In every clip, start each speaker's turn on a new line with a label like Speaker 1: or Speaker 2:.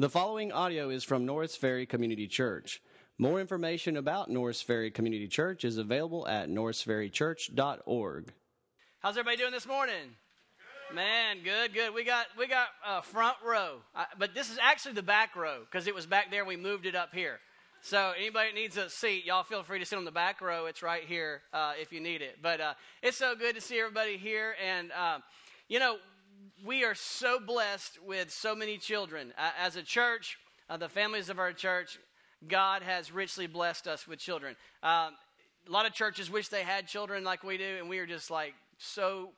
Speaker 1: The following audio is from Norris Ferry Community Church. More information about Norris Ferry Community Church is available at norrisferrychurch.org.
Speaker 2: How's everybody doing this morning? Man, good, good. We got we got uh, front row, uh, but this is actually the back row because it was back there. We moved it up here. So anybody needs a seat, y'all feel free to sit on the back row. It's right here uh, if you need it. But uh, it's so good to see everybody here, and um, you know we are so blessed with so many children. Uh, as a church, uh, the families of our church, God has richly blessed us with children. Um, a lot of churches wish they had children like we do, and we are just like so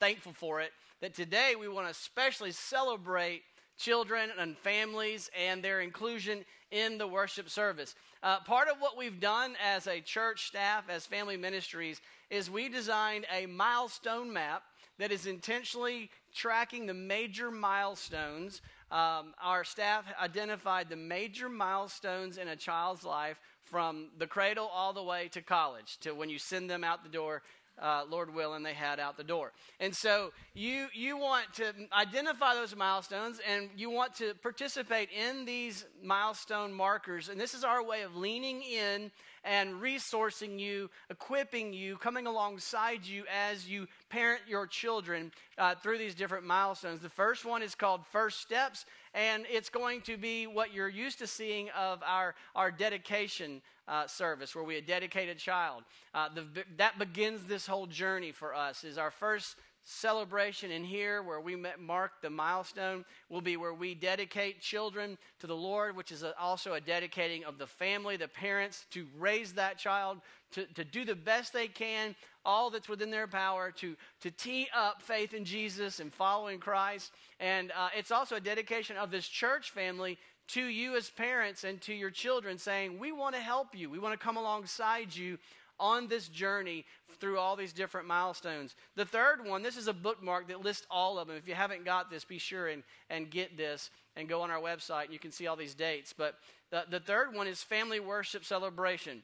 Speaker 2: thankful for it that today we want to especially celebrate children and families and their inclusion in the worship service. Uh, part of what we've done as a church staff, as family ministries, is we designed a milestone map that is intentionally tracking the major milestones. Um, our staff identified the major milestones in a child's life from the cradle all the way to college, to when you send them out the door uh, Lord willing, they had out the door. And so you you want to identify those milestones, and you want to participate in these milestone markers. And this is our way of leaning in and resourcing you, equipping you, coming alongside you as you parent your children uh, through these different milestones. The first one is called First Steps, and it's going to be what you're used to seeing of our, our dedication uh, service where we dedicate a child. Uh, the, that begins this whole journey for us, is our first celebration in here where we mark the milestone will be where we dedicate children to the Lord, which is also a dedicating of the family, the parents, to raise that child, to, to do the best they can, all that's within their power, to, to tee up faith in Jesus and following Christ. And uh, it's also a dedication of this church family to you as parents and to your children, saying, We want to help you, we want to come alongside you on this journey through all these different milestones. The third one, this is a bookmark that lists all of them. If you haven't got this, be sure and, and get this and go on our website and you can see all these dates. But the, the third one is family worship celebration.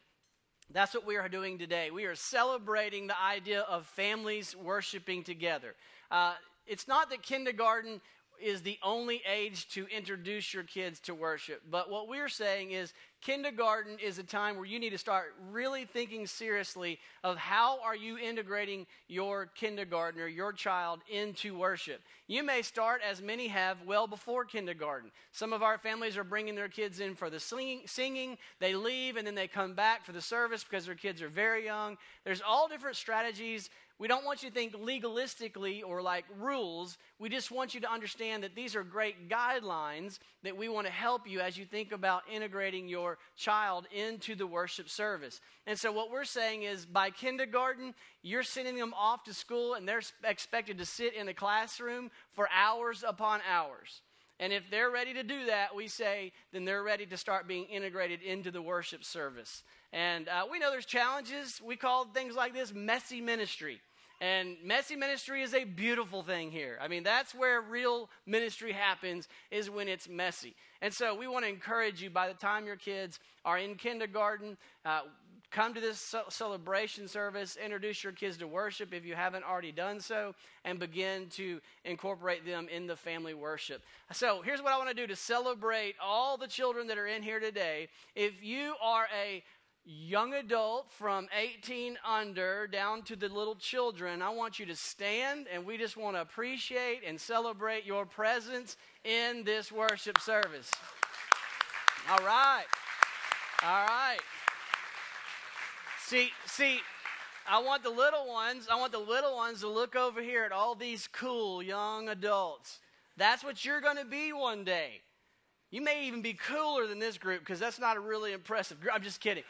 Speaker 2: That's what we are doing today. We are celebrating the idea of families worshiping together. Uh, it's not that kindergarten is the only age to introduce your kids to worship. But what we're saying is kindergarten is a time where you need to start really thinking seriously of how are you integrating your kindergartner, your child into worship. You may start as many have well before kindergarten. Some of our families are bringing their kids in for the singing, singing. They leave and then they come back for the service because their kids are very young. There's all different strategies we don't want you to think legalistically or like rules. We just want you to understand that these are great guidelines that we want to help you as you think about integrating your child into the worship service. And so, what we're saying is by kindergarten, you're sending them off to school and they're expected to sit in the classroom for hours upon hours. And if they're ready to do that, we say, then they're ready to start being integrated into the worship service. And uh, we know there's challenges. We call things like this messy ministry. And messy ministry is a beautiful thing here. I mean, that's where real ministry happens, is when it's messy. And so we want to encourage you by the time your kids are in kindergarten, uh, come to this celebration service, introduce your kids to worship if you haven't already done so, and begin to incorporate them in the family worship. So here's what I want to do to celebrate all the children that are in here today. If you are a young adult from 18 under down to the little children, I want you to stand and we just want to appreciate and celebrate your presence in this worship service. All right. All right. See, see, I want the little ones, I want the little ones to look over here at all these cool young adults. That's what you're going to be one day. You may even be cooler than this group because that's not a really impressive group. I'm just kidding.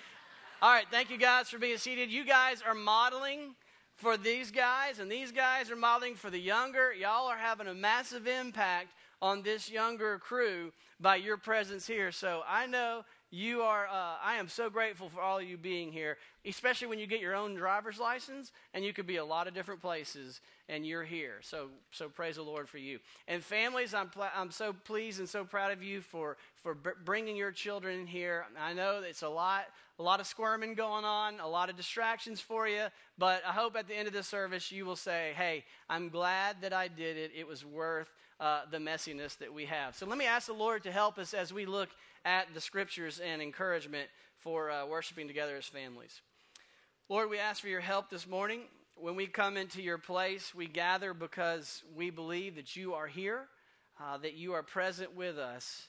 Speaker 2: All right, thank you guys for being seated. You guys are modeling for these guys, and these guys are modeling for the younger. Y'all are having a massive impact on this younger crew by your presence here. So I know you are, uh, I am so grateful for all of you being here, especially when you get your own driver's license and you could be a lot of different places and you're here. So, so praise the Lord for you. And families, I'm, pl- I'm so pleased and so proud of you for, for b- bringing your children here. I know it's a lot, a lot of squirming going on, a lot of distractions for you, but I hope at the end of the service you will say, hey, I'm glad that I did it. It was worth uh, the messiness that we have. So let me ask the Lord to help us as we look at the scriptures and encouragement for uh, worshiping together as families. Lord, we ask for your help this morning. When we come into your place, we gather because we believe that you are here, uh, that you are present with us.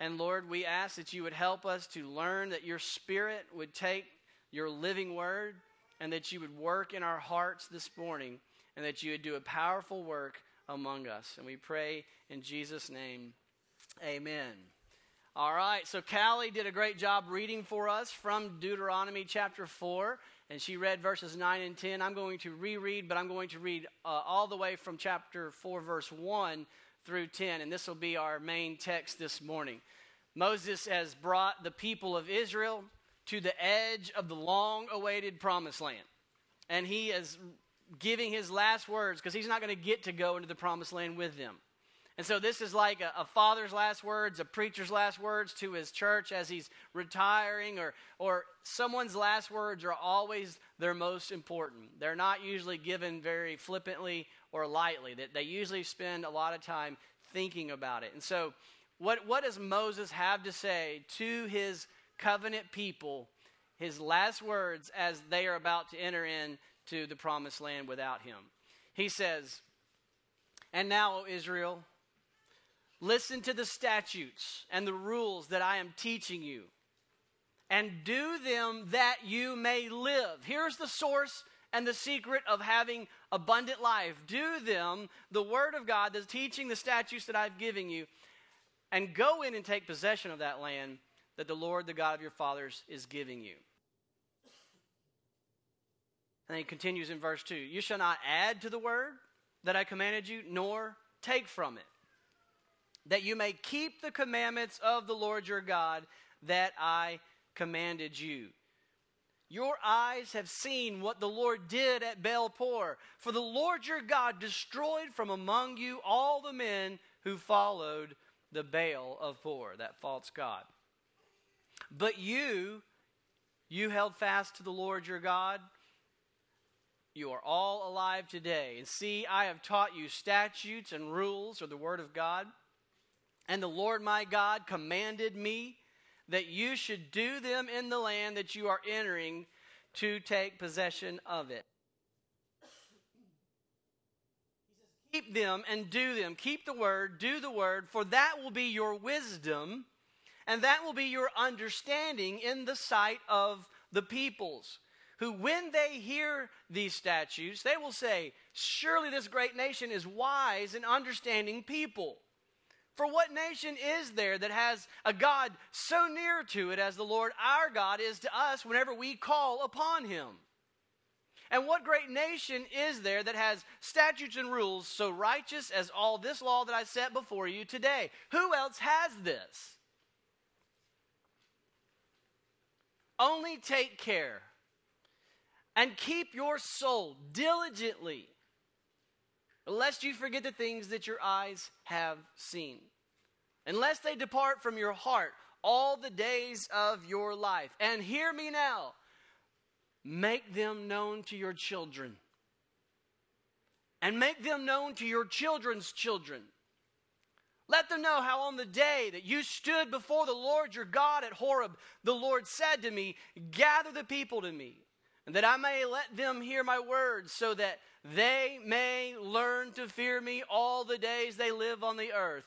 Speaker 2: And Lord, we ask that you would help us to learn that your Spirit would take your living word and that you would work in our hearts this morning and that you would do a powerful work among us. And we pray in Jesus' name, amen. All right, so Callie did a great job reading for us from Deuteronomy chapter 4, and she read verses 9 and 10. I'm going to reread, but I'm going to read uh, all the way from chapter 4, verse 1 through 10, and this will be our main text this morning. Moses has brought the people of Israel to the edge of the long awaited promised land, and he is giving his last words because he's not going to get to go into the promised land with them. And so this is like a, a, father's last words, a preacher's last words to his church as he's retiring, or, or someone's last words are always their most important. They're not usually given very flippantly or lightly. That they usually spend a lot of time thinking about it. And so what, what does Moses have to say to his covenant people, his last words as they are about to enter into the promised land without him? He says, And now, O Israel, Listen to the statutes and the rules that I am teaching you, and do them that you may live. Here's the source and the secret of having abundant life. Do them, the Word of God, the teaching, the statutes that I've given you, and go in and take possession of that land that the Lord, the God of your fathers, is giving you. And he continues in verse 2 You shall not add to the word that I commanded you, nor take from it that you may keep the commandments of the Lord your God that I commanded you. Your eyes have seen what the Lord did at Baal Peor, for the Lord your God destroyed from among you all the men who followed the Baal of Peor, that false god. But you, you held fast to the Lord your God. You are all alive today. And see, I have taught you statutes and rules, or the word of God and the Lord my God commanded me that you should do them in the land that you are entering to take possession of it. Keep them and do them. Keep the word, do the word, for that will be your wisdom and that will be your understanding in the sight of the peoples. Who, when they hear these statutes, they will say, Surely this great nation is wise and understanding people. For what nation is there that has a God so near to it as the Lord our God is to us whenever we call upon him? And what great nation is there that has statutes and rules so righteous as all this law that I set before you today? Who else has this? Only take care and keep your soul diligently lest you forget the things that your eyes have seen, unless they depart from your heart all the days of your life. And hear me now make them known to your children, and make them known to your children's children. Let them know how on the day that you stood before the Lord your God at Horeb, the Lord said to me, Gather the people to me, and that I may let them hear my words, so that they may learn to fear me all the days they live on the earth,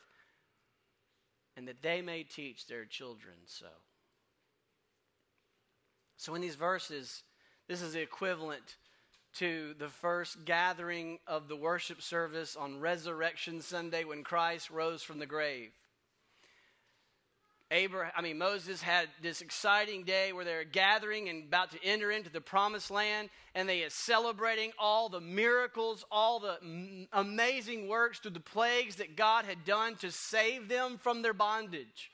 Speaker 2: and that they may teach their children so. So, in these verses, this is the equivalent to the first gathering of the worship service on Resurrection Sunday when Christ rose from the grave. Abraham, I mean, Moses had this exciting day where they're gathering and about to enter into the promised land, and they are celebrating all the miracles, all the amazing works through the plagues that God had done to save them from their bondage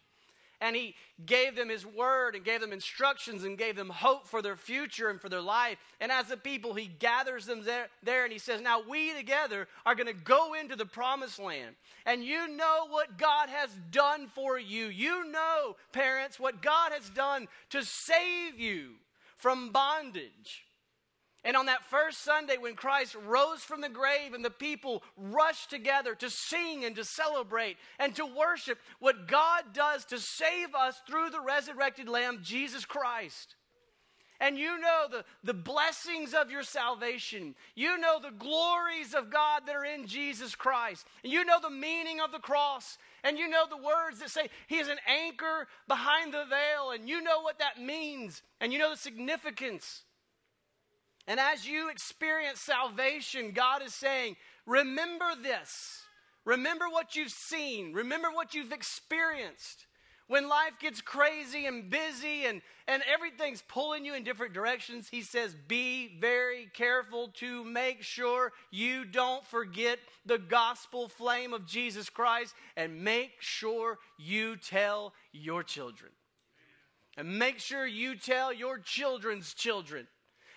Speaker 2: and he gave them his word and gave them instructions and gave them hope for their future and for their life. And as a people, he gathers them there, there and he says, Now we together are going to go into the promised land. And you know what God has done for you. You know, parents, what God has done to save you from bondage. And on that first Sunday, when Christ rose from the grave and the people rushed together to sing and to celebrate and to worship what God does to save us through the resurrected Lamb, Jesus Christ. And you know the, the blessings of your salvation. You know the glories of God that are in Jesus Christ. And you know the meaning of the cross. And you know the words that say He is an anchor behind the veil. And you know what that means. And you know the significance. And as you experience salvation, God is saying, remember this. Remember what you've seen. Remember what you've experienced. When life gets crazy and busy and, and everything's pulling you in different directions, he says, be very careful to make sure you don't forget the gospel flame of Jesus Christ and make sure you tell your children. And make sure you tell your children's children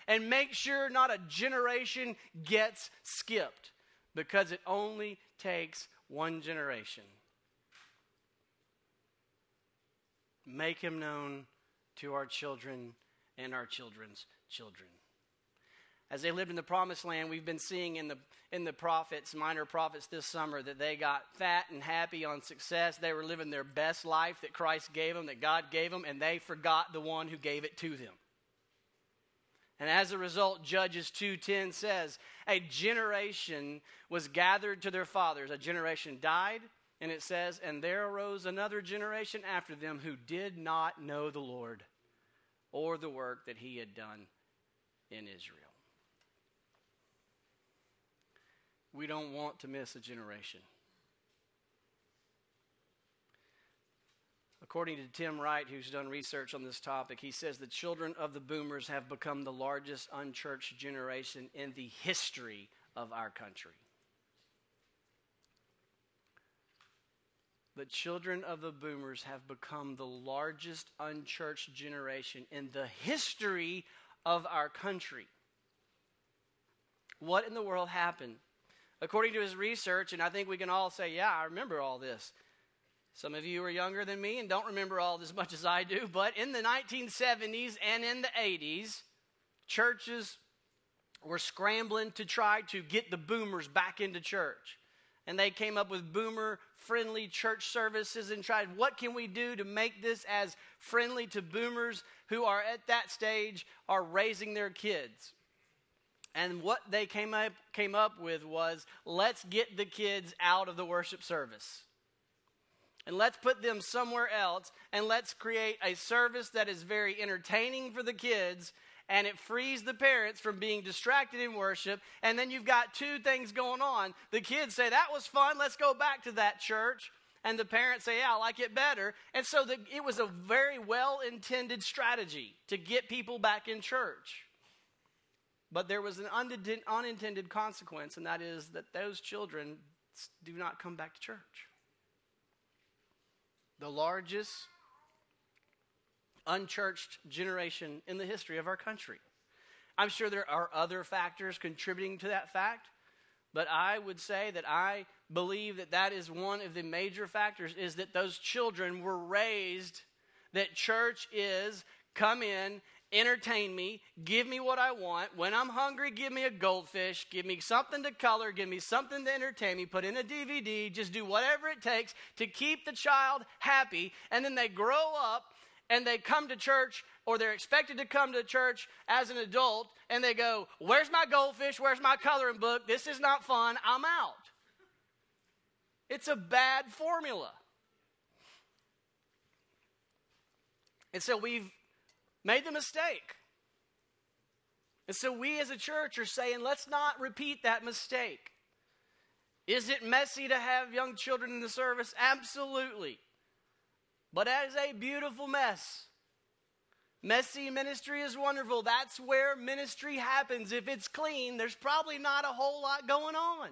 Speaker 2: and make sure not a generation gets skipped because it only takes one generation. Make him known to our children and our children's children. As they lived in the promised land, we've been seeing in the, in the prophets, minor prophets this summer, that they got fat and happy on success. They were living their best life that Christ gave them, that God gave them, and they forgot the one who gave it to them. And as a result, Judges 2:10 says, "A generation was gathered to their fathers. A generation died, and it says, and there arose another generation after them who did not know the Lord or the work that he had done in Israel." We don't want to miss a generation. According to Tim Wright, who's done research on this topic, he says the children of the boomers have become the largest unchurched generation in the history of our country. The children of the boomers have become the largest unchurched generation in the history of our country. What in the world happened? According to his research, and I think we can all say, yeah, I remember all this. Some of you are younger than me and don't remember all as much as I do, but in the 1970s and in the 80s, churches were scrambling to try to get the boomers back into church. And they came up with boomer friendly church services and tried what can we do to make this as friendly to boomers who are at that stage are raising their kids. And what they came up came up with was let's get the kids out of the worship service and let's put them somewhere else and let's create a service that is very entertaining for the kids and it frees the parents from being distracted in worship. And then you've got two things going on. The kids say that was fun. Let's go back to that church. And the parents say yeah i like it better. And so the, it was a very well intended strategy to get people back in church. But there was an unintended consequence and that is that those children do not come back to church the largest unchurched generation in the history of our country. I'm sure there are other factors contributing to that fact, but I would say that I believe that that is one of the major factors is that those children were raised that church is come in entertain me, give me what I want. When I'm hungry, give me a goldfish, give me something to color, give me something to entertain me, put in a DVD, just do whatever it takes to keep the child happy. And then they grow up and they come to church or they're expected to come to church as an adult and they go, Where's my goldfish? Where's my coloring book? This is not fun. I'm out. It's a bad formula. And so we've made the mistake. And so we as a church are saying, let's not repeat that mistake. Is it messy to have young children in the service? Absolutely. But that is a beautiful mess. Messy ministry is wonderful. That's where ministry happens. If it's clean, there's probably not a whole lot going on.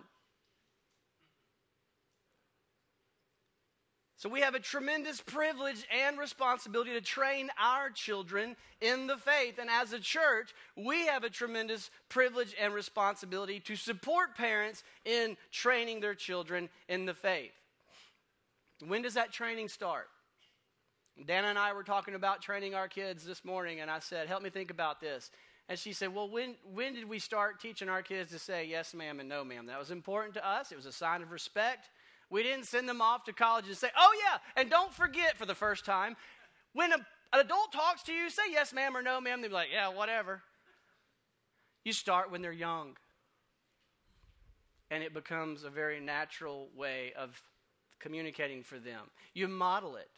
Speaker 2: So we have a tremendous privilege and responsibility to train our children in the faith. And as a church, we have a tremendous privilege and responsibility to support parents in training their children in the faith. When does that training start? Dana and I were talking about training our kids this morning, and I said, Help me think about this. And she said, Well, when, when did we start teaching our kids to say yes, ma'am, and no, ma'am? That was important to us. It was a sign of respect. We didn't send them off to college and say, Oh, yeah, and don't forget for the first time, when a, an adult talks to you, say yes, ma'am, or no, ma'am. They'll be like, Yeah, whatever. You start when they're young. And it becomes a very natural way of communicating for them. You model it,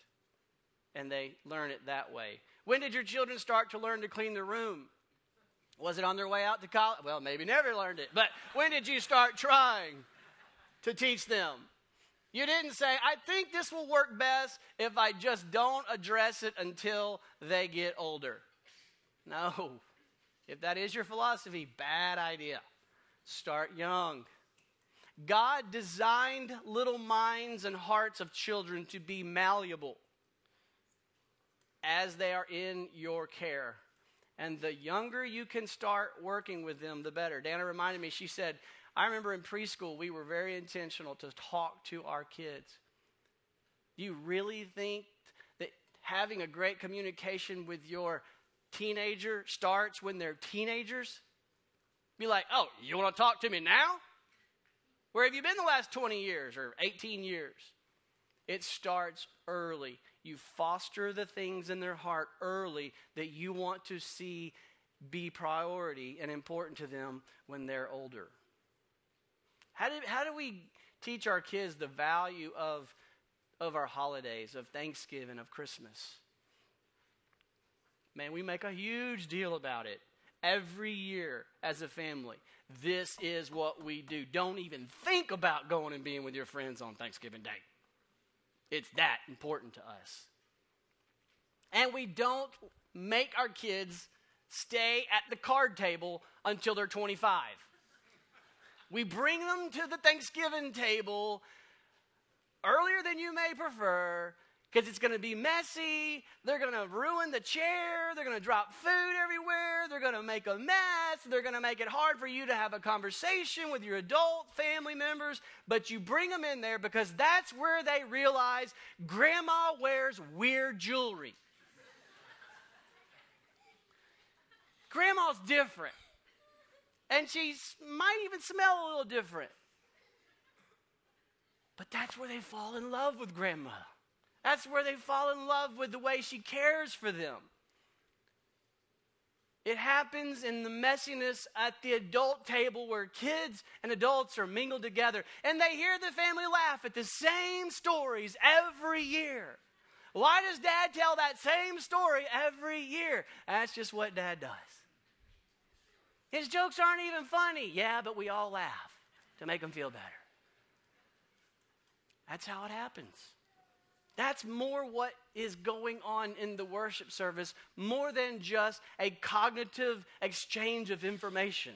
Speaker 2: and they learn it that way. When did your children start to learn to clean the room? Was it on their way out to college? Well, maybe never learned it. But when did you start trying to teach them? You didn't say, I think this will work best if I just don't address it until they get older. No. If that is your philosophy, bad idea. Start young. God designed little minds and hearts of children to be malleable as they are in your care. And the younger you can start working with them, the better. Dana reminded me, she said, I remember in preschool, we were very intentional to talk to our kids. Do you really think that having a great communication with your teenager starts when they're teenagers? Be like, oh, you want to talk to me now? Where have you been the last 20 years or 18 years? It starts early. You foster the things in their heart early that you want to see be priority and important to them when they're older. How do, how do we teach our kids the value of, of our holidays, of Thanksgiving, of Christmas? Man, we make a huge deal about it every year as a family. This is what we do. Don't even think about going and being with your friends on Thanksgiving Day. It's that important to us. And we don't make our kids stay at the card table until they're 25. We bring them to the Thanksgiving table earlier than you may prefer because it's going to be messy. They're going to ruin the chair. They're going to drop food everywhere. They're going to make a mess. They're going to make it hard for you to have a conversation with your adult family members. But you bring them in there because that's where they realize grandma wears weird jewelry. Grandma's different. And she might even smell a little different. But that's where they fall in love with grandma. That's where they fall in love with the way she cares for them. It happens in the messiness at the adult table where kids and adults are mingled together and they hear the family laugh at the same stories every year. Why does dad tell that same story every year? That's just what dad does. His jokes aren't even funny. Yeah, but we all laugh to make him feel better. That's how it happens. That's more what is going on in the worship service, more than just a cognitive exchange of information.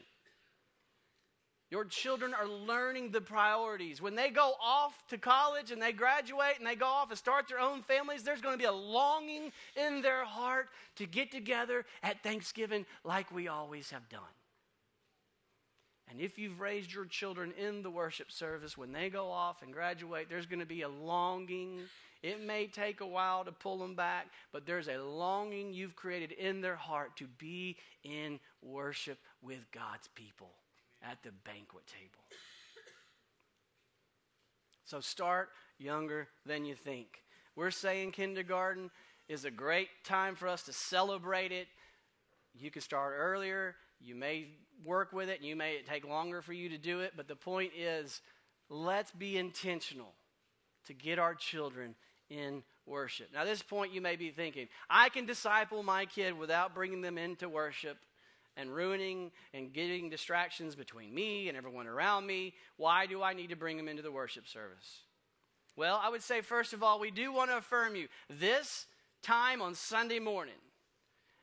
Speaker 2: Your children are learning the priorities. When they go off to college and they graduate and they go off and start their own families, there's going to be a longing in their heart to get together at Thanksgiving like we always have done. And if you've raised your children in the worship service, when they go off and graduate, there's going to be a longing it may take a while to pull them back, but there's a longing you've created in their heart to be in worship with God's people at the banquet table. So start younger than you think. We're saying kindergarten is a great time for us to celebrate it. You can start earlier. You may work with it, and you may take longer for you to do it. But the point is, let's be intentional to get our children in worship. Now, this point, you may be thinking, I can disciple my kid without bringing them into worship and ruining and getting distractions between me and everyone around me. Why do I need to bring them into the worship service? Well, I would say, first of all, we do want to affirm you this time on Sunday morning.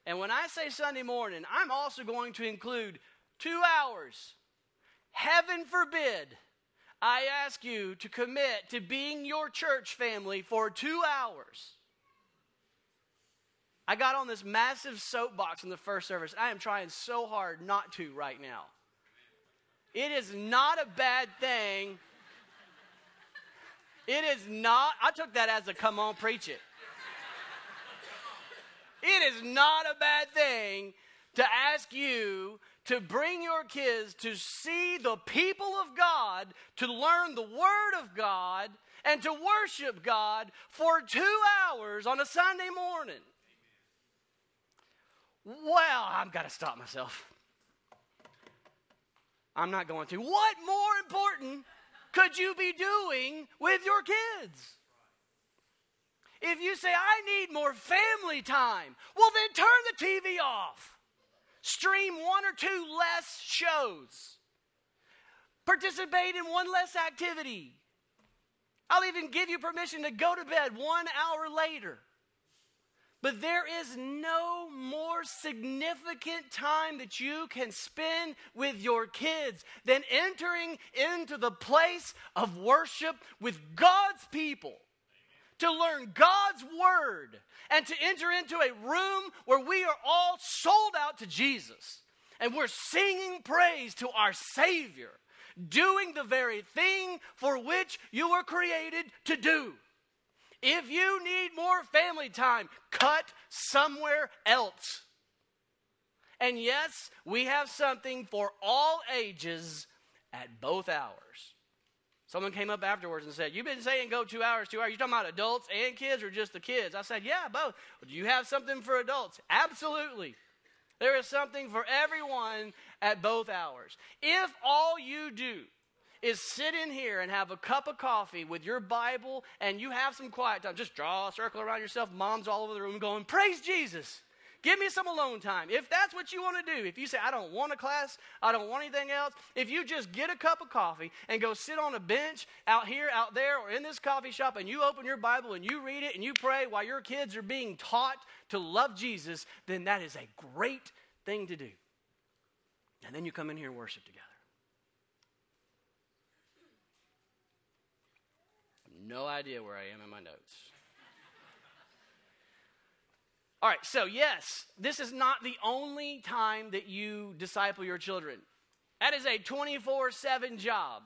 Speaker 2: And when I say Sunday morning, I'm also going to include two hours. Heaven forbid I ask you to commit to being your church family for two hours. I got on this massive soapbox in the first service. I am trying so hard not to right now. It is not a bad thing. It is not, I took that as a come on, preach it. It is not a bad thing to ask you to bring your kids to see the people of God, to learn the Word of God, and to worship God for two hours on a Sunday morning. Well, I've got to stop myself. I'm not going to. What more important could you be doing with your kids? If you say, I need more family time, well, then turn the TV off. Stream one or two less shows. Participate in one less activity. I'll even give you permission to go to bed one hour later. But there is no more significant time that you can spend with your kids than entering into the place of worship with God's people to learn God's word and to enter into a room where we are all sold out to Jesus and we're singing praise to our Savior, doing the very thing for which you were created to do. If you need more family time, cut somewhere else. And yes, we have something for all ages at both hours. Someone came up afterwards and said, You've been saying go two hours, two hours. You're talking about adults and kids or just the kids? I said, Yeah, both. Do you have something for adults? Absolutely. There is something for everyone at both hours. If all you do is sit in here and have a cup of coffee with your Bible and you have some quiet time, just draw a circle around yourself, mom's all over the room going, Praise Jesus. Give me some alone time. If that's what you want to do, if you say, I don't want a class, I don't want anything else, if you just get a cup of coffee and go sit on a bench out here, out there, or in this coffee shop, and you open your Bible and you read it and you pray while your kids are being taught to love Jesus, then that is a great thing to do. And then you come in here and worship together. no idea where I am in my notes. All right, so yes, this is not the only time that you disciple your children. That is a 24 7 job.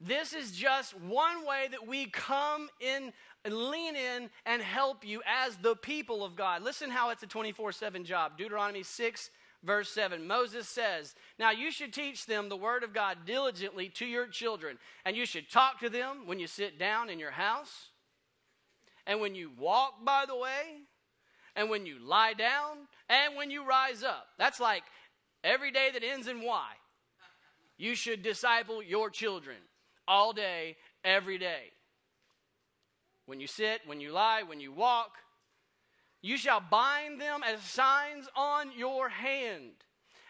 Speaker 2: This is just one way that we come in and lean in and help you as the people of God. Listen how it's a 24 7 job. Deuteronomy 6, verse 7. Moses says, Now you should teach them the word of God diligently to your children, and you should talk to them when you sit down in your house, and when you walk by the way, and when you lie down, and when you rise up. That's like every day that ends in Y. You should disciple your children all day, every day. When you sit, when you lie, when you walk, you shall bind them as signs on your hand,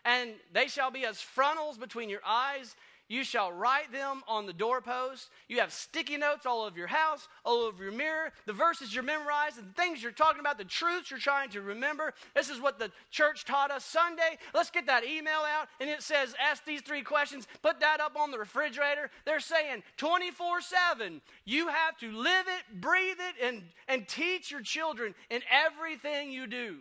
Speaker 2: and they shall be as frontlets between your eyes. You shall write them on the doorpost. You have sticky notes all over your house, all over your mirror, the verses you're memorizing, the things you're talking about, the truths you're trying to remember. This is what the church taught us Sunday. Let's get that email out, and it says, Ask these three questions, put that up on the refrigerator. They're saying 24 7, you have to live it, breathe it, and, and teach your children in everything you do.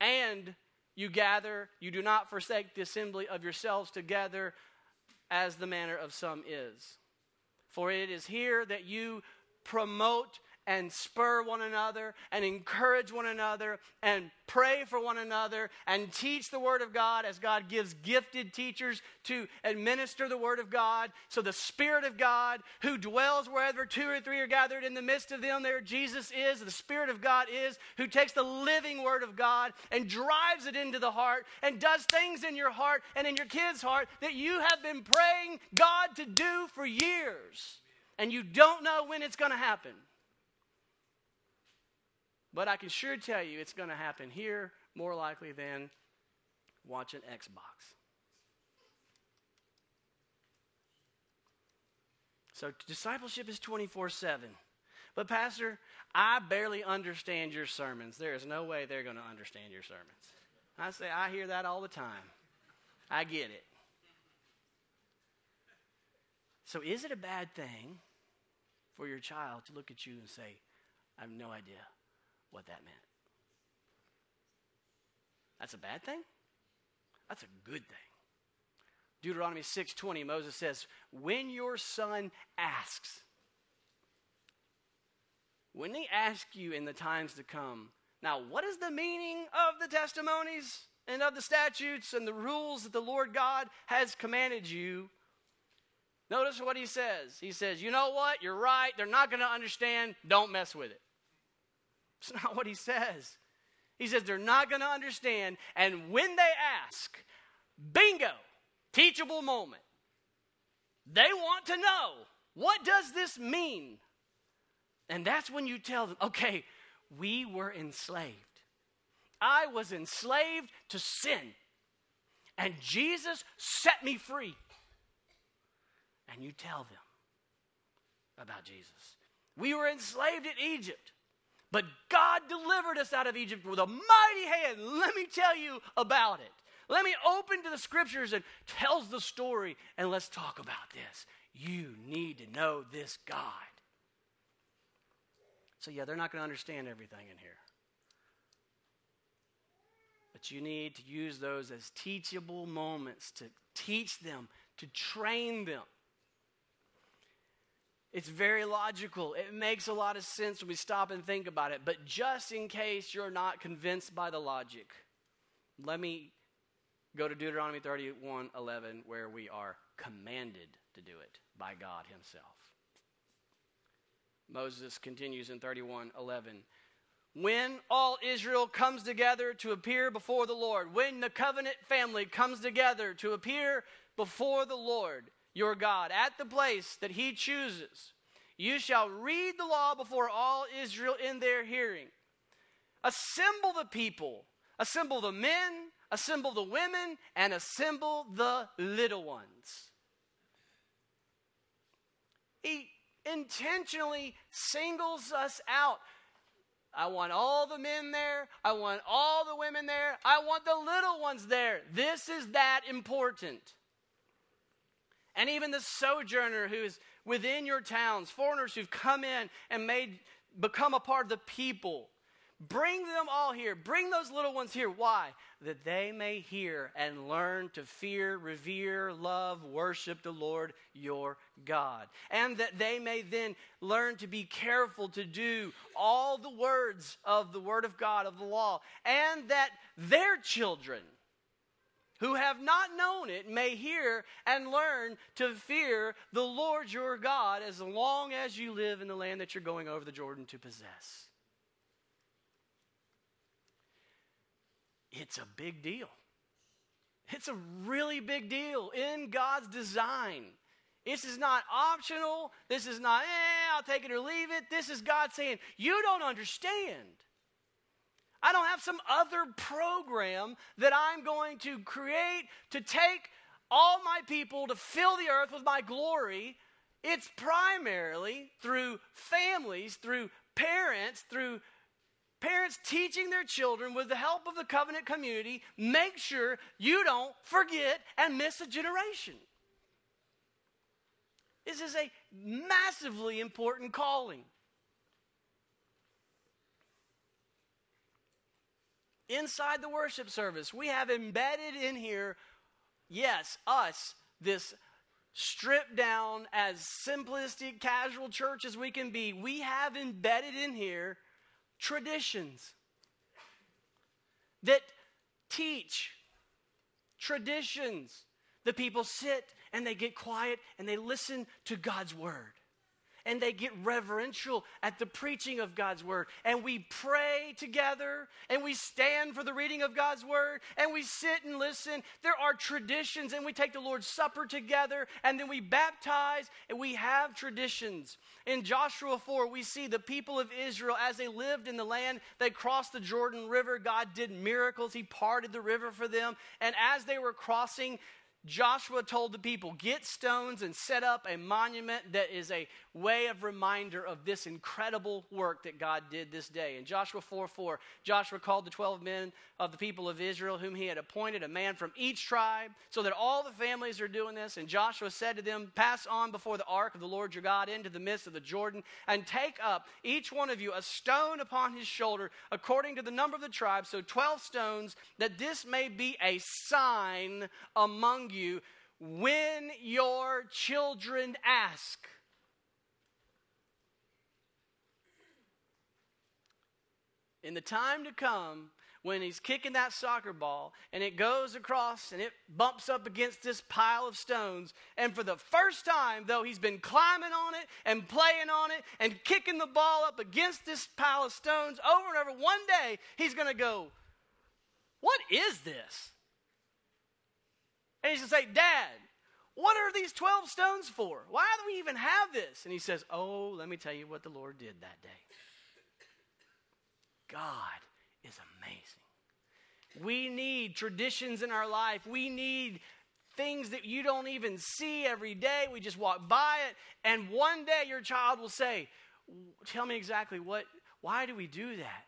Speaker 2: And you gather, you do not forsake the assembly of yourselves together as the manner of some is. For it is here that you promote and spur one another and encourage one another and pray for one another and teach the Word of God as God gives gifted teachers to administer the Word of God. So the Spirit of God, who dwells wherever two or three are gathered in the midst of them, there Jesus is, the Spirit of God is, who takes the living Word of God and drives it into the heart and does things in your heart and in your kid's heart that you have been praying God to do for years. And you don't know when it's going to happen. But I can sure tell you it's going to happen here more likely than watching Xbox. So discipleship is 24 7. But, Pastor, I barely understand your sermons. There is no way they're going to understand your sermons. I say, I hear that all the time. I get it. So, is it a bad thing for your child to look at you and say, I have no idea what that meant. That's a bad thing? That's a good thing. Deuteronomy 6:20 Moses says, "When your son asks, when they ask you in the times to come, Now, what is the meaning of the testimonies and of the statutes and the rules that the Lord God has commanded you? Notice what he says. He says, You know what? You're right. They're not going to understand. Don't mess with it. It's not what he says. He says they're not going to understand. And when they ask, bingo, teachable moment. They want to know what does this mean? And that's when you tell them, okay, we were enslaved. I was enslaved to sin. And Jesus set me free. And you tell them about Jesus. We were enslaved in Egypt. But God delivered us out of Egypt with a mighty hand. Let me tell you about it. Let me open to the scriptures and tells the story and let's talk about this. You need to know this God. So yeah, they're not going to understand everything in here. But you need to use those as teachable moments to teach them, to train them. It's very logical. It makes a lot of sense when we stop and think about it. But just in case you're not convinced by the logic, let me go to Deuteronomy 31 11, where we are commanded to do it by God Himself. Moses continues in 31 11. When all Israel comes together to appear before the Lord, when the covenant family comes together to appear before the Lord, your God at the place that he chooses. You shall read the law before all Israel in their hearing. Assemble the people, assemble the men, assemble the women, and assemble the little ones. He intentionally singles us out. I want all the men there. I want all the women there. I want the little ones there. This is that important. And even the sojourner who's within your towns, foreigners who've come in and made become a part of the people. Bring them all here. Bring those little ones here. Why? That they may hear and learn to fear, revere, love, worship the Lord your God. And that they may then learn to be careful to do all the words of the Word of God, of the law. And that their children who have not known it may hear and learn to fear the Lord your God as long as you live in the land that you're going over the Jordan to possess. It's a big deal. It's a really big deal in God's design. This is not optional. This is not, eh, I'll take it or leave it. This is God saying, You don't understand. I don't have some other program that I'm going to create to take all my people to fill the earth with my glory. It's primarily through families, through parents, through parents teaching their children with the help of the covenant community, make sure you don't forget and miss a generation. This is a massively important calling. Inside the worship service, we have embedded in here, yes, us, this stripped down, as simplistic, casual church as we can be, we have embedded in here traditions that teach traditions. The people sit and they get quiet and they listen to God's word and they get reverential at the preaching of God's word. And we pray together and we stand for the reading of God's word and we sit and listen. There are traditions and we take the Lord's Supper together and then we baptize and we have traditions. In Joshua 4, we see the people of Israel as they lived in the land, they crossed the Jordan River. God did miracles, He parted the river for them. And as they were crossing, Joshua told the people, Get stones and set up a monument that is a way of reminder of this incredible work that God did this day. In Joshua 4 4, Joshua called the 12 men of the people of Israel, whom he had appointed, a man from each tribe, so that all the families are doing this. And Joshua said to them, Pass on before the ark of the Lord your God into the midst of the Jordan, and take up each one of you a stone upon his shoulder, according to the number of the tribes, so 12 stones, that this may be a sign among you when your children ask. in the time to come when he's kicking that soccer ball and it goes across and it bumps up against this pile of stones. And for the first time, though he's been climbing on it and playing on it and kicking the ball up against this pile of stones over and over, one day he's going to go, What is this? And he's going to say, Dad, what are these 12 stones for? Why do we even have this? And he says, Oh, let me tell you what the Lord did that day. God is amazing. We need traditions in our life. We need things that you don't even see every day. We just walk by it. And one day your child will say, Tell me exactly what, why do we do that?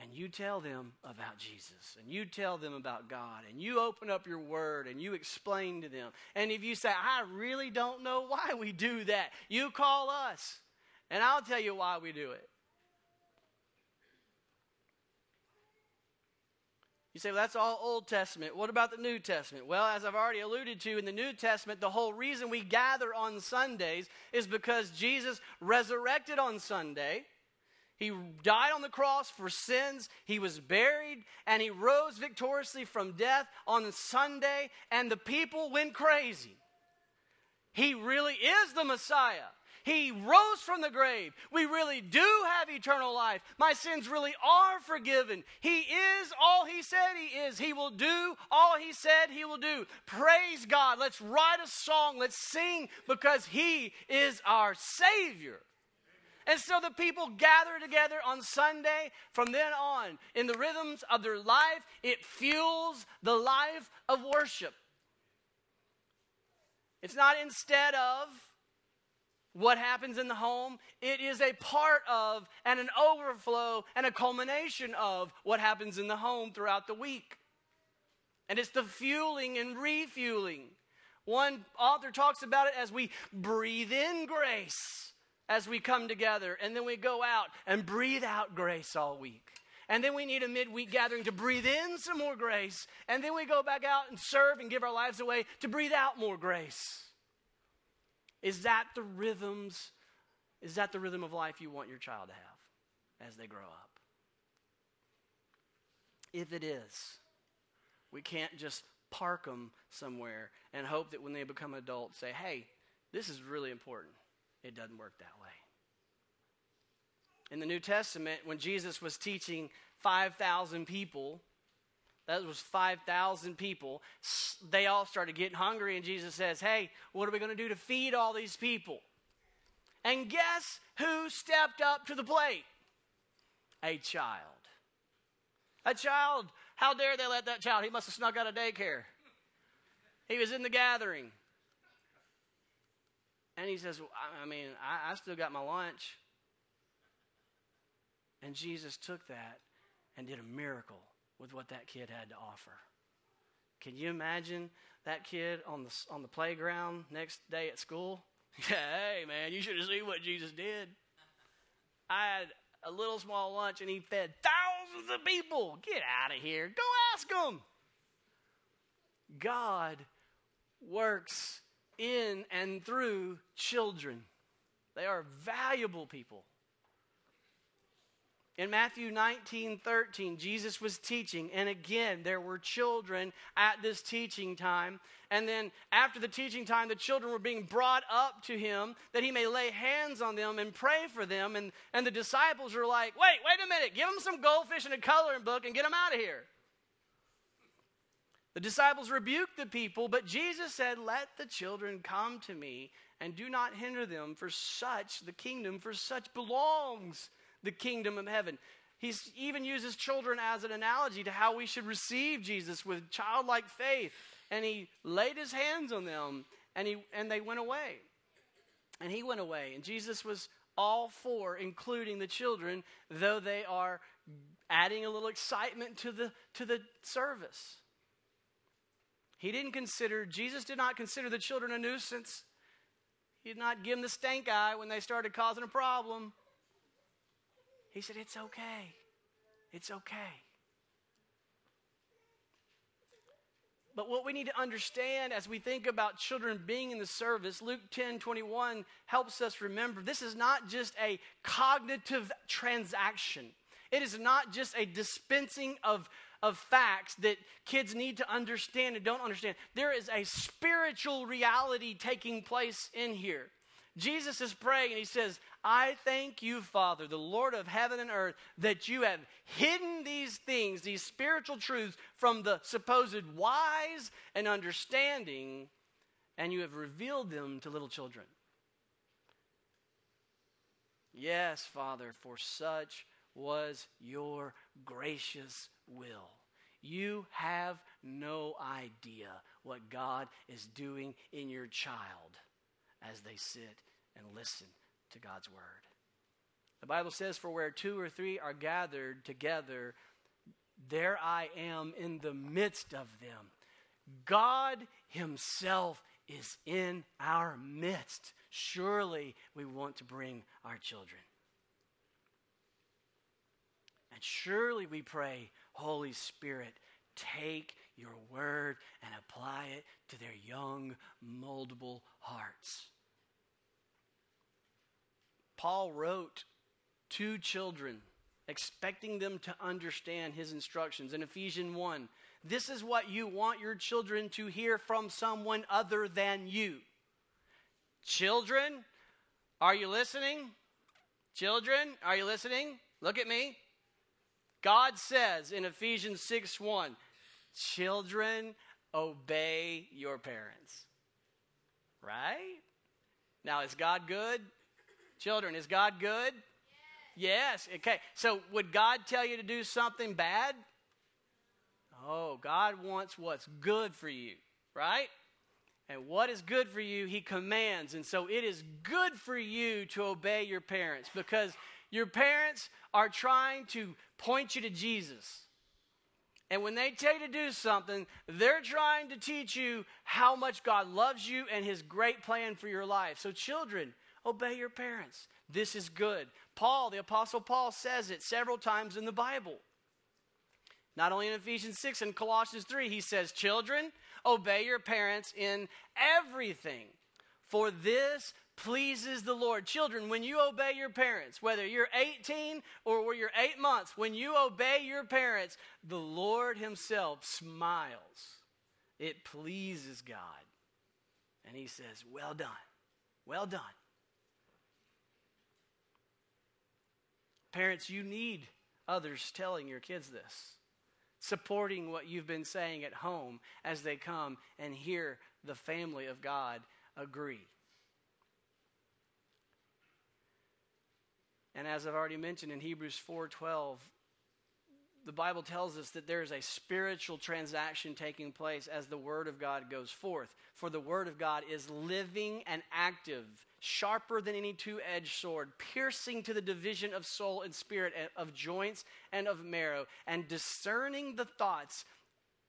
Speaker 2: And you tell them about Jesus, and you tell them about God, and you open up your word and you explain to them. And if you say, I really don't know why we do that, you call us, and I'll tell you why we do it. You say, well, that's all Old Testament. What about the New Testament? Well, as I've already alluded to, in the New Testament, the whole reason we gather on Sundays is because Jesus resurrected on Sunday. He died on the cross for sins. He was buried and he rose victoriously from death on Sunday, and the people went crazy. He really is the Messiah. He rose from the grave. We really do have eternal life. My sins really are forgiven. He is all He said He is. He will do all He said He will do. Praise God. Let's write a song. Let's sing because He is our Savior. And so the people gather together on Sunday. From then on, in the rhythms of their life, it fuels the life of worship. It's not instead of, what happens in the home, it is a part of and an overflow and a culmination of what happens in the home throughout the week. And it's the fueling and refueling. One author talks about it as we breathe in grace as we come together, and then we go out and breathe out grace all week. And then we need a midweek gathering to breathe in some more grace. And then we go back out and serve and give our lives away to breathe out more grace. Is that the rhythms? Is that the rhythm of life you want your child to have as they grow up? If it is, we can't just park them somewhere and hope that when they become adults, say, hey, this is really important. It doesn't work that way. In the New Testament, when Jesus was teaching 5,000 people, that was 5,000 people. They all started getting hungry, and Jesus says, Hey, what are we going to do to feed all these people? And guess who stepped up to the plate? A child. A child. How dare they let that child? He must have snuck out of daycare. He was in the gathering. And he says, I mean, I, I still got my lunch. And Jesus took that and did a miracle with what that kid had to offer. Can you imagine that kid on the, on the playground next day at school? hey, man, you should have seen what Jesus did. I had a little small lunch and he fed thousands of people. Get out of here. Go ask them. God works in and through children, they are valuable people. In Matthew 19 13, Jesus was teaching, and again, there were children at this teaching time. And then, after the teaching time, the children were being brought up to him that he may lay hands on them and pray for them. And, and the disciples were like, Wait, wait a minute, give them some goldfish and a coloring book and get them out of here. The disciples rebuked the people, but Jesus said, Let the children come to me and do not hinder them, for such the kingdom, for such belongs the kingdom of heaven. He even uses children as an analogy to how we should receive Jesus with childlike faith. And he laid his hands on them and, he, and they went away. And he went away. And Jesus was all for including the children, though they are adding a little excitement to the, to the service. He didn't consider, Jesus did not consider the children a nuisance. He did not give them the stank eye when they started causing a problem. He said, It's okay. It's okay. But what we need to understand as we think about children being in the service, Luke 10 21 helps us remember this is not just a cognitive transaction. It is not just a dispensing of, of facts that kids need to understand and don't understand. There is a spiritual reality taking place in here. Jesus is praying and he says, I thank you, Father, the Lord of heaven and earth, that you have hidden these things, these spiritual truths, from the supposed wise and understanding, and you have revealed them to little children. Yes, Father, for such was your gracious will. You have no idea what God is doing in your child as they sit and listen to God's word. The Bible says, For where two or three are gathered together, there I am in the midst of them. God Himself is in our midst. Surely we want to bring our children. And surely we pray, Holy Spirit, take your word and apply it to their young, moldable hearts. Paul wrote to children, expecting them to understand his instructions in Ephesians 1. This is what you want your children to hear from someone other than you. Children, are you listening? Children, are you listening? Look at me. God says in Ephesians 6 1, children, obey your parents. Right? Now, is God good? Children, is God good? Yes. yes. Okay. So, would God tell you to do something bad? Oh, God wants what's good for you, right? And what is good for you, He commands. And so it is good for you to obey your parents because your parents are trying to point you to Jesus. And when they tell you to do something, they're trying to teach you how much God loves you and His great plan for your life. So, children, obey your parents. This is good. Paul, the Apostle Paul, says it several times in the Bible. Not only in Ephesians 6 and Colossians 3, he says, Children, obey your parents in everything, for this pleases the Lord. Children, when you obey your parents, whether you're 18 or you're eight months, when you obey your parents, the Lord Himself smiles. It pleases God. And He says, Well done. Well done. Parents, you need others telling your kids this, supporting what you've been saying at home as they come and hear the family of God agree. And as I've already mentioned in Hebrews 4:12, the Bible tells us that there is a spiritual transaction taking place as the Word of God goes forth. For the Word of God is living and active, sharper than any two edged sword, piercing to the division of soul and spirit, of joints and of marrow, and discerning the thoughts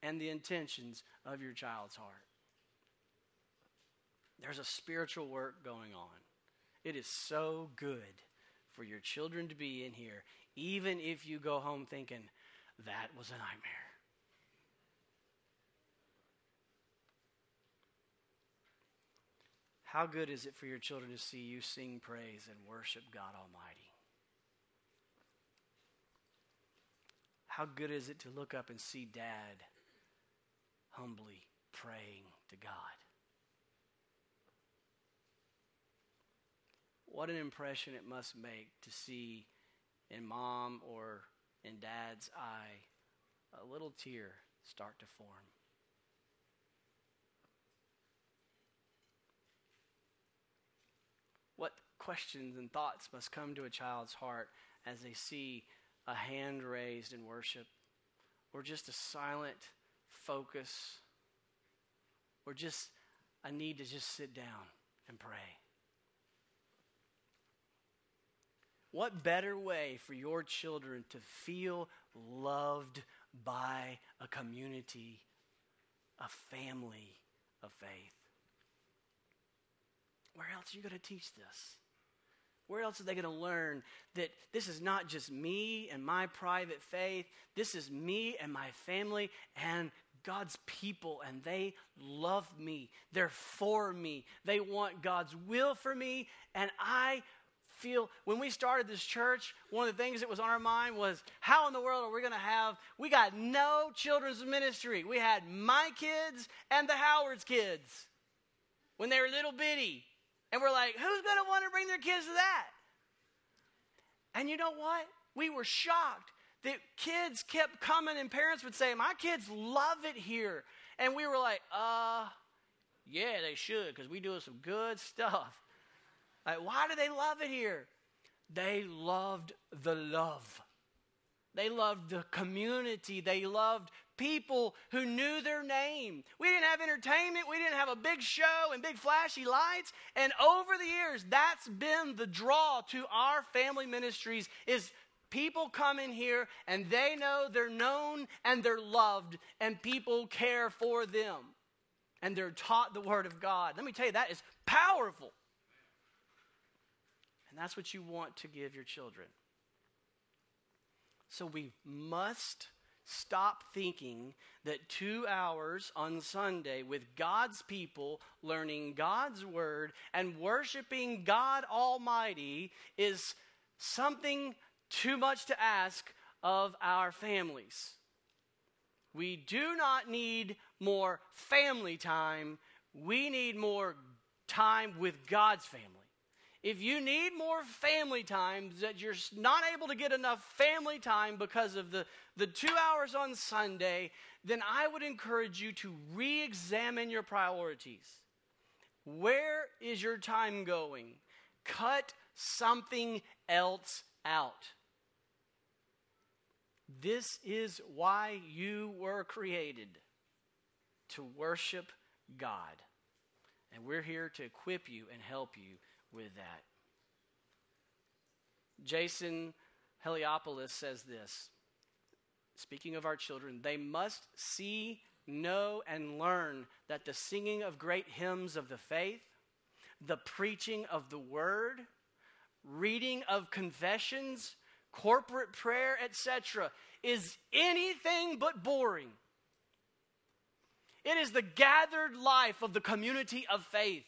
Speaker 2: and the intentions of your child's heart. There's a spiritual work going on. It is so good for your children to be in here, even if you go home thinking, that was a nightmare. How good is it for your children to see you sing praise and worship God Almighty? How good is it to look up and see dad humbly praying to God? What an impression it must make to see in mom or in dad's eye a little tear start to form. What questions and thoughts must come to a child's heart as they see a hand raised in worship, or just a silent focus, or just a need to just sit down and pray? What better way for your children to feel loved by a community, a family of faith? Where else are you going to teach this? Where else are they going to learn that this is not just me and my private faith? This is me and my family and God's people, and they love me. They're for me. They want God's will for me, and I feel when we started this church, one of the things that was on our mind was how in the world are we going to have, we got no children's ministry. We had my kids and the Howard's kids when they were little bitty. And we're like, who's going to want to bring their kids to that? And you know what? We were shocked that kids kept coming and parents would say, My kids love it here. And we were like, uh, yeah, they should, because we do some good stuff. Like, why do they love it here? They loved the love. They loved the community. They loved people who knew their name. We didn't have entertainment. We didn't have a big show and big flashy lights. And over the years, that's been the draw to our family ministries is people come in here and they know they're known and they're loved and people care for them and they're taught the Word of God. Let me tell you, that is powerful. That's what you want to give your children. So we must stop thinking that two hours on Sunday with God's people learning God's Word and worshiping God Almighty is something too much to ask of our families. We do not need more family time. We need more time with God's family. If you need more family time, that you're not able to get enough family time because of the, the two hours on Sunday, then I would encourage you to re examine your priorities. Where is your time going? Cut something else out. This is why you were created to worship God. And we're here to equip you and help you with that. Jason Helopoulos says this speaking of our children, they must see, know, and learn that the singing of great hymns of the faith, the preaching of the word, reading of confessions, corporate prayer, etc., is anything but boring. It is the gathered life of the community of faith.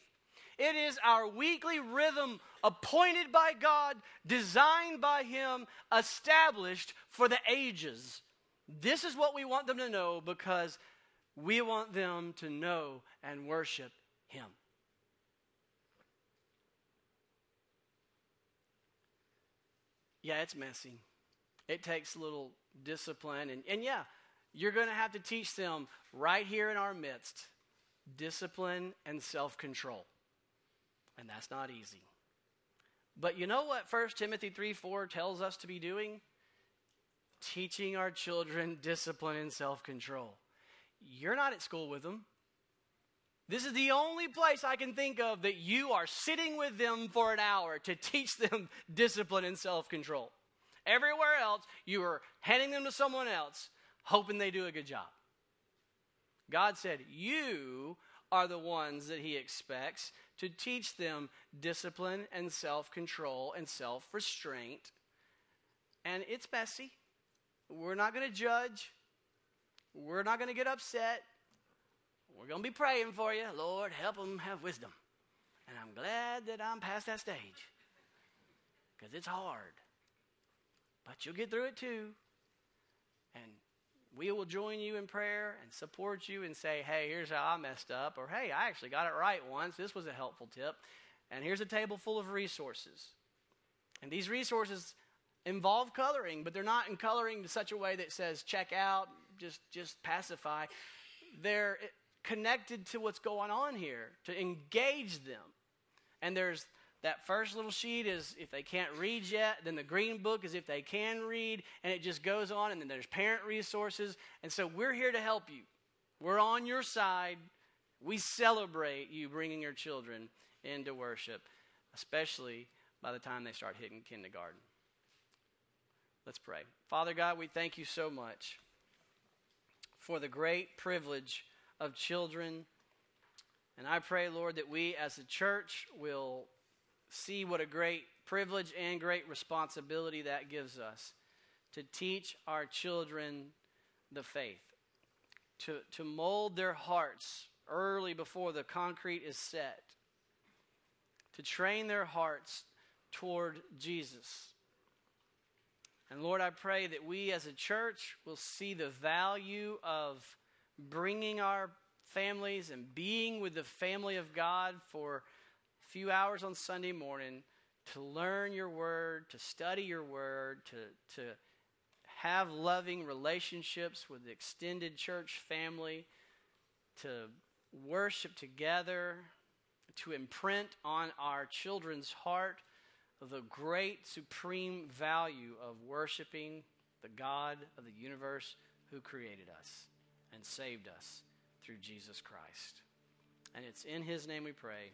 Speaker 2: It is our weekly rhythm appointed by God, designed by Him, established for the ages. This is what we want them to know because we want them to know and worship Him. Yeah, it's messy. It takes a little discipline. And, and yeah, you're going to have to teach them right here in our midst discipline and self control. And that's not easy. But you know what 1 Timothy 3 4 tells us to be doing? Teaching our children discipline and self control. You're not at school with them. This is the only place I can think of that you are sitting with them for an hour to teach them discipline and self control. Everywhere else, you are handing them to someone else, hoping they do a good job. God said, You are the ones that He expects to teach them discipline and self control and self restraint. And it's messy. We're not going to judge. We're not going to get upset. We're going to be praying for you. Lord, help them have wisdom. And I'm glad that I'm past that stage because it's hard. But you'll get through it too. We will join you in prayer and support you and say, hey, here's how I messed up. Or hey, I actually got it right once. This was a helpful tip. And here's a table full of resources. And these resources involve coloring, but they're not in coloring to such a way that says check out, just just pacify. They're connected to what's going on here to engage them. And there's that first little sheet is if they can't read yet, then the green book is if they can read, and it just goes on, and then there's parent resources. And so we're here to help you. We're on your side. We celebrate you bringing your children into worship, especially by the time they start hitting kindergarten. Let's pray. Father God, we thank you so much for the great privilege of children. And I pray, Lord, that we as a church will see what a great privilege and great responsibility that gives us to teach our children the faith, to, to mold their hearts early before the concrete is set, to train their hearts toward Jesus. And Lord, I pray that we as a church will see the value of bringing our families and being with the family of God for few hours on Sunday morning to learn your word, to study your word, to, to have loving relationships with the extended church family, to worship together, to imprint on our children's heart the great supreme value of worshiping the God of the universe who created us and saved us through Jesus Christ. And it's in his name we pray.